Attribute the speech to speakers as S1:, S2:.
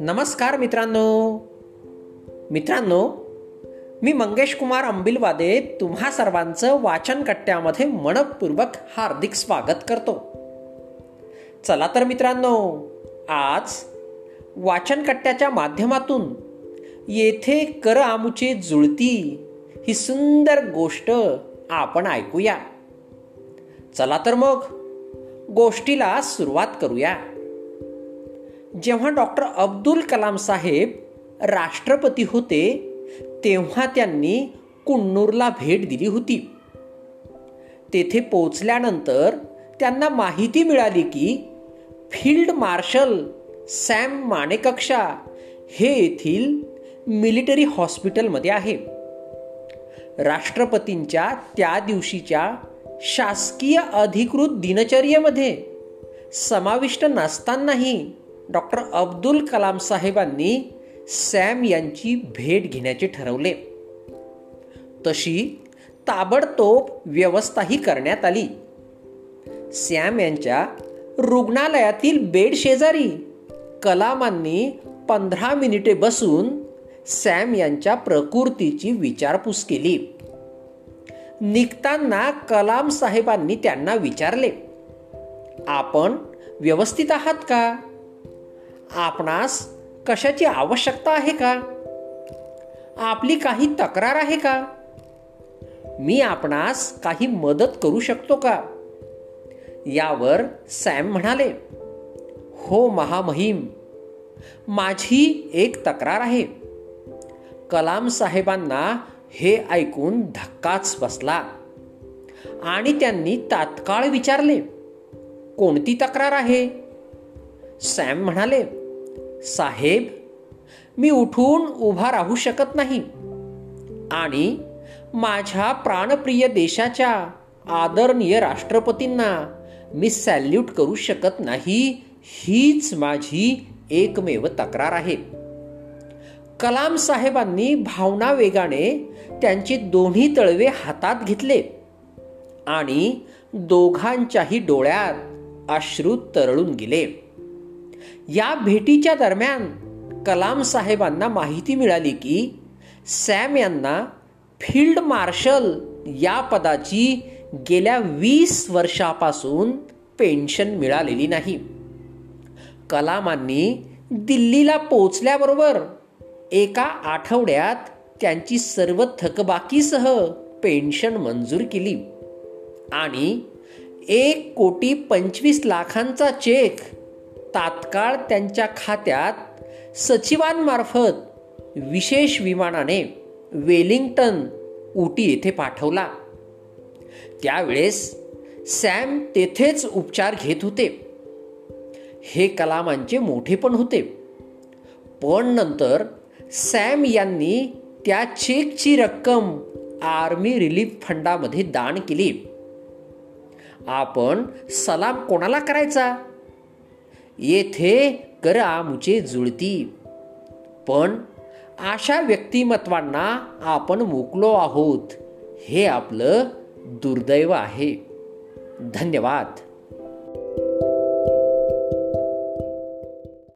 S1: नमस्कार मित्रांनो. मित्रांनो मी मंगेश कुमार अंबिलवादे तुम्हा सर्वांचं वाचन कट्ट्यामध्ये मनपूर्वक हार्दिक स्वागत करतो. चला तर मित्रांनो आज वाचन कट्ट्याच्या माध्यमातून येथे कर आमुचे जुळती ही सुंदर गोष्ट आपण ऐकूया. चला तर मग. गोष्टीला सुरुवात करूया. जेव्हा डॉक्टर अब्दुल कलाम साहेब राष्ट्रपती होते तेव्हा त्यांनी कुन्नूरला भेट दिली होती. तेथे पोचल्यानंतर त्यांना माहिती मिळाली की फील्ड मार्शल सॅम माणेकक्षा हे येथील मिलिटरी हॉस्पिटलमध्ये आहे. राष्ट्रपतींच्या त्या दिवशीच्या शासकीय अधिकृत दिनचर्येमध्ये समाविष्ट नसतानाही डॉक्टर अब्दुल कलाम साहेबांनी सॅम यांची भेट घेण्याचे ठरवले. तशी ताबडतोब व्यवस्थाही करण्यात आली. सॅम यांच्या रुग्णालयातील बेड शेजारी कलामांनी पंधरा मिनिटे बसून सॅम यांच्या प्रकृतीची विचारपूस केली. निघताना कलाम साहेबांनी त्यांना विचारले आपण व्यवस्थित आहात का? आपणास कशाची आवश्यकता आहे का? आपली काही तक्रार आहे का? मी आपणास काही मदत करू शकतो का? यावर सॅम म्हणाले हो महामहिम माझी एक तक्रार आहे. कलाम साहेबांना हे ऐकून धक्काच बसला. आणि त्यांनी तात्काळ विचारले कोणती तक्रार आहे? सॅम म्हणाले साहेब मी उठून उभा राहू शकत नाही. आणि माझ्या प्राणप्रिय देशाच्या आदरणीय राष्ट्रपतींना मी सॅल्यूट करू शकत नाही हीच माझी एकमेव तक्रार आहे. कलाम साहेबांनी भावना वेगाने त्यांचे दोन्ही तळवे हातात घेतले आणि दोघांच्याही डोळ्यात अश्रू तरळून गेले. या भेटीच्या दरम्यान कलाम साहेबांना माहिती मिळाली की सॅम यांना फील्ड मार्शल या पदाची गेल्या वीस वर्षापासून पेन्शन मिळालेली नाही. कलामांनी दिल्लीला पोचल्याबरोबर एका आठवड्यात त्यांची सर्व थकबाकीसह पेन्शन मंजूर केली. आणि एक कोटी पंचवीस लाखांचा चेक तात्काळ त्यांच्या खात्यात सचिवांमार्फत विशेष विमानाने वेलिंग्टन उटी येथे पाठवला. त्यावेळेस सॅम तेथेच उपचार घेत होते. हे कलामांचे मोठे पण होते. पण नंतर सॅम यांनी त्या चेकची रक्कम आर्मी रिलीफ फंडामध्ये दान केली. आपण सलाम कोणाला करायचा? येथे करा आमचे जुळती. पण अशा व्यक्तिमत्वांना आपण मुकलो आहोत हे आपलं दुर्दैव आहे. धन्यवाद.